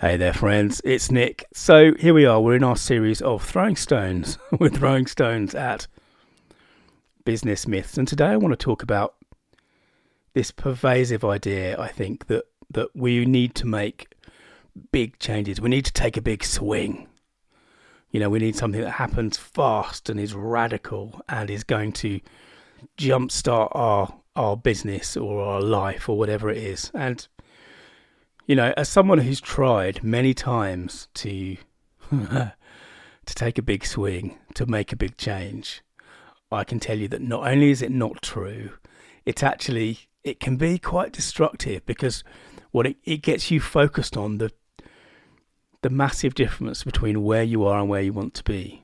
Hey there, friends. It's Nick. So here we are. We're in our series of throwing stones. We're throwing stones at business myths, and today I want to talk about this pervasive idea. I think that that we need to make big changes. We need to take a big swing. You know, we need something that happens fast and is radical and is going to jumpstart our our business or our life or whatever it is. And you know, as someone who's tried many times to to take a big swing, to make a big change, I can tell you that not only is it not true, it's actually it can be quite destructive because what it, it gets you focused on the the massive difference between where you are and where you want to be.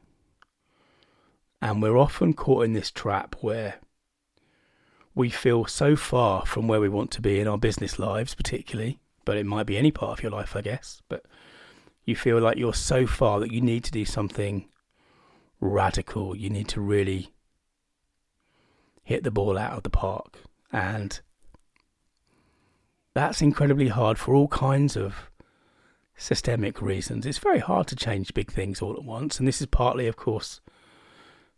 And we're often caught in this trap where we feel so far from where we want to be in our business lives, particularly, but it might be any part of your life, I guess. But you feel like you're so far that you need to do something radical. You need to really hit the ball out of the park. And that's incredibly hard for all kinds of systemic reasons. It's very hard to change big things all at once. And this is partly, of course,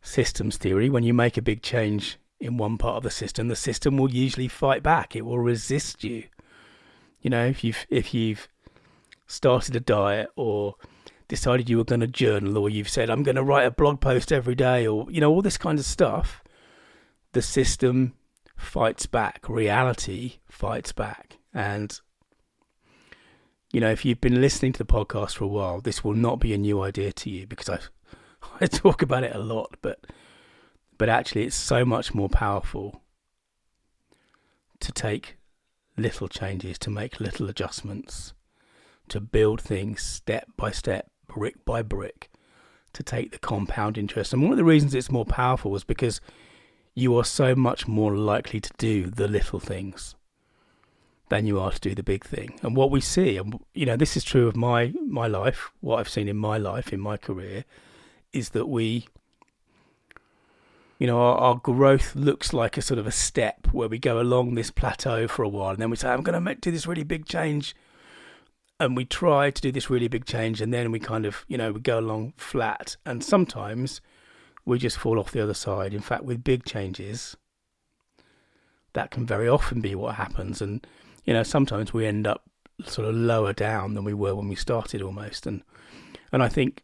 systems theory. When you make a big change in one part of the system, the system will usually fight back. It will resist you. You know, if you've if you've started a diet or decided you were going to journal or you've said I'm going to write a blog post every day or you know all this kind of stuff, the system fights back. Reality fights back. And you know, if you've been listening to the podcast for a while, this will not be a new idea to you because I I talk about it a lot, but but actually it's so much more powerful to take little changes, to make little adjustments, to build things step by step, brick by brick, to take the compound interest. And one of the reasons it's more powerful is because you are so much more likely to do the little things than you are to do the big thing. And what we see, and you know, this is true of my my life, what I've seen in my life, in my career, is that we you know, our, our, growth looks like a sort of a step where we go along this plateau for a while, and then we say, "I'm going to make do this really big change," and we try to do this really big change, and then we kind of, you know, we go along flat, and sometimes we just fall off the other side. In fact, with big changes, that can very often be what happens, and you know, sometimes we end up sort of lower down than we were when we started, almost, and and I think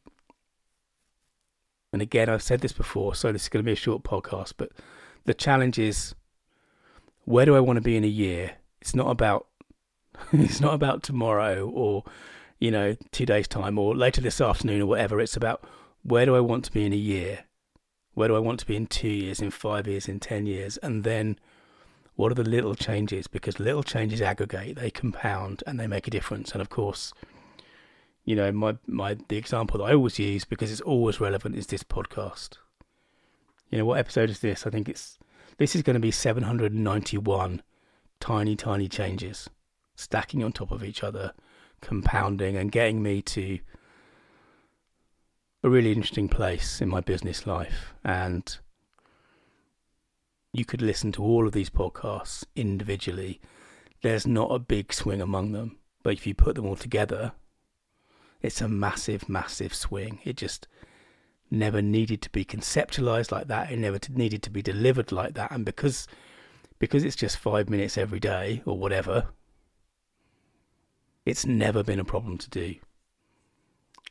and again, I've said this before, so this is going to be a short podcast, but the challenge is where do I want to be in a year? It's not about it's not about tomorrow or you know, two days time or later this afternoon or whatever. It's about where do I want to be in a year? Where do I want to be in two years, in five years, in ten years? And then what are the little changes? Because little changes aggregate, they compound and they make a difference. And of course, you know, my my the example that I always use because it's always relevant is this podcast. You know, what episode is this? I think it's this is going to be 791 tiny tiny changes stacking on top of each other, compounding and getting me to a really interesting place in my business life and you could listen to all of these podcasts individually. There's not a big swing among them, but if you put them all together, it's a massive, massive swing. It just never needed to be conceptualized like that. It never needed to be delivered like that. And because because it's just five minutes every day or whatever, it's never been a problem to do.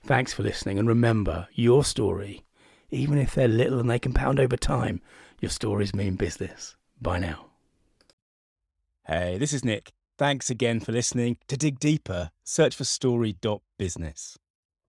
Thanks for listening, and remember your story, even if they're little and they compound over time, your stories mean business. Bye now. Hey, this is Nick. Thanks again for listening. To dig deeper, search for story.business.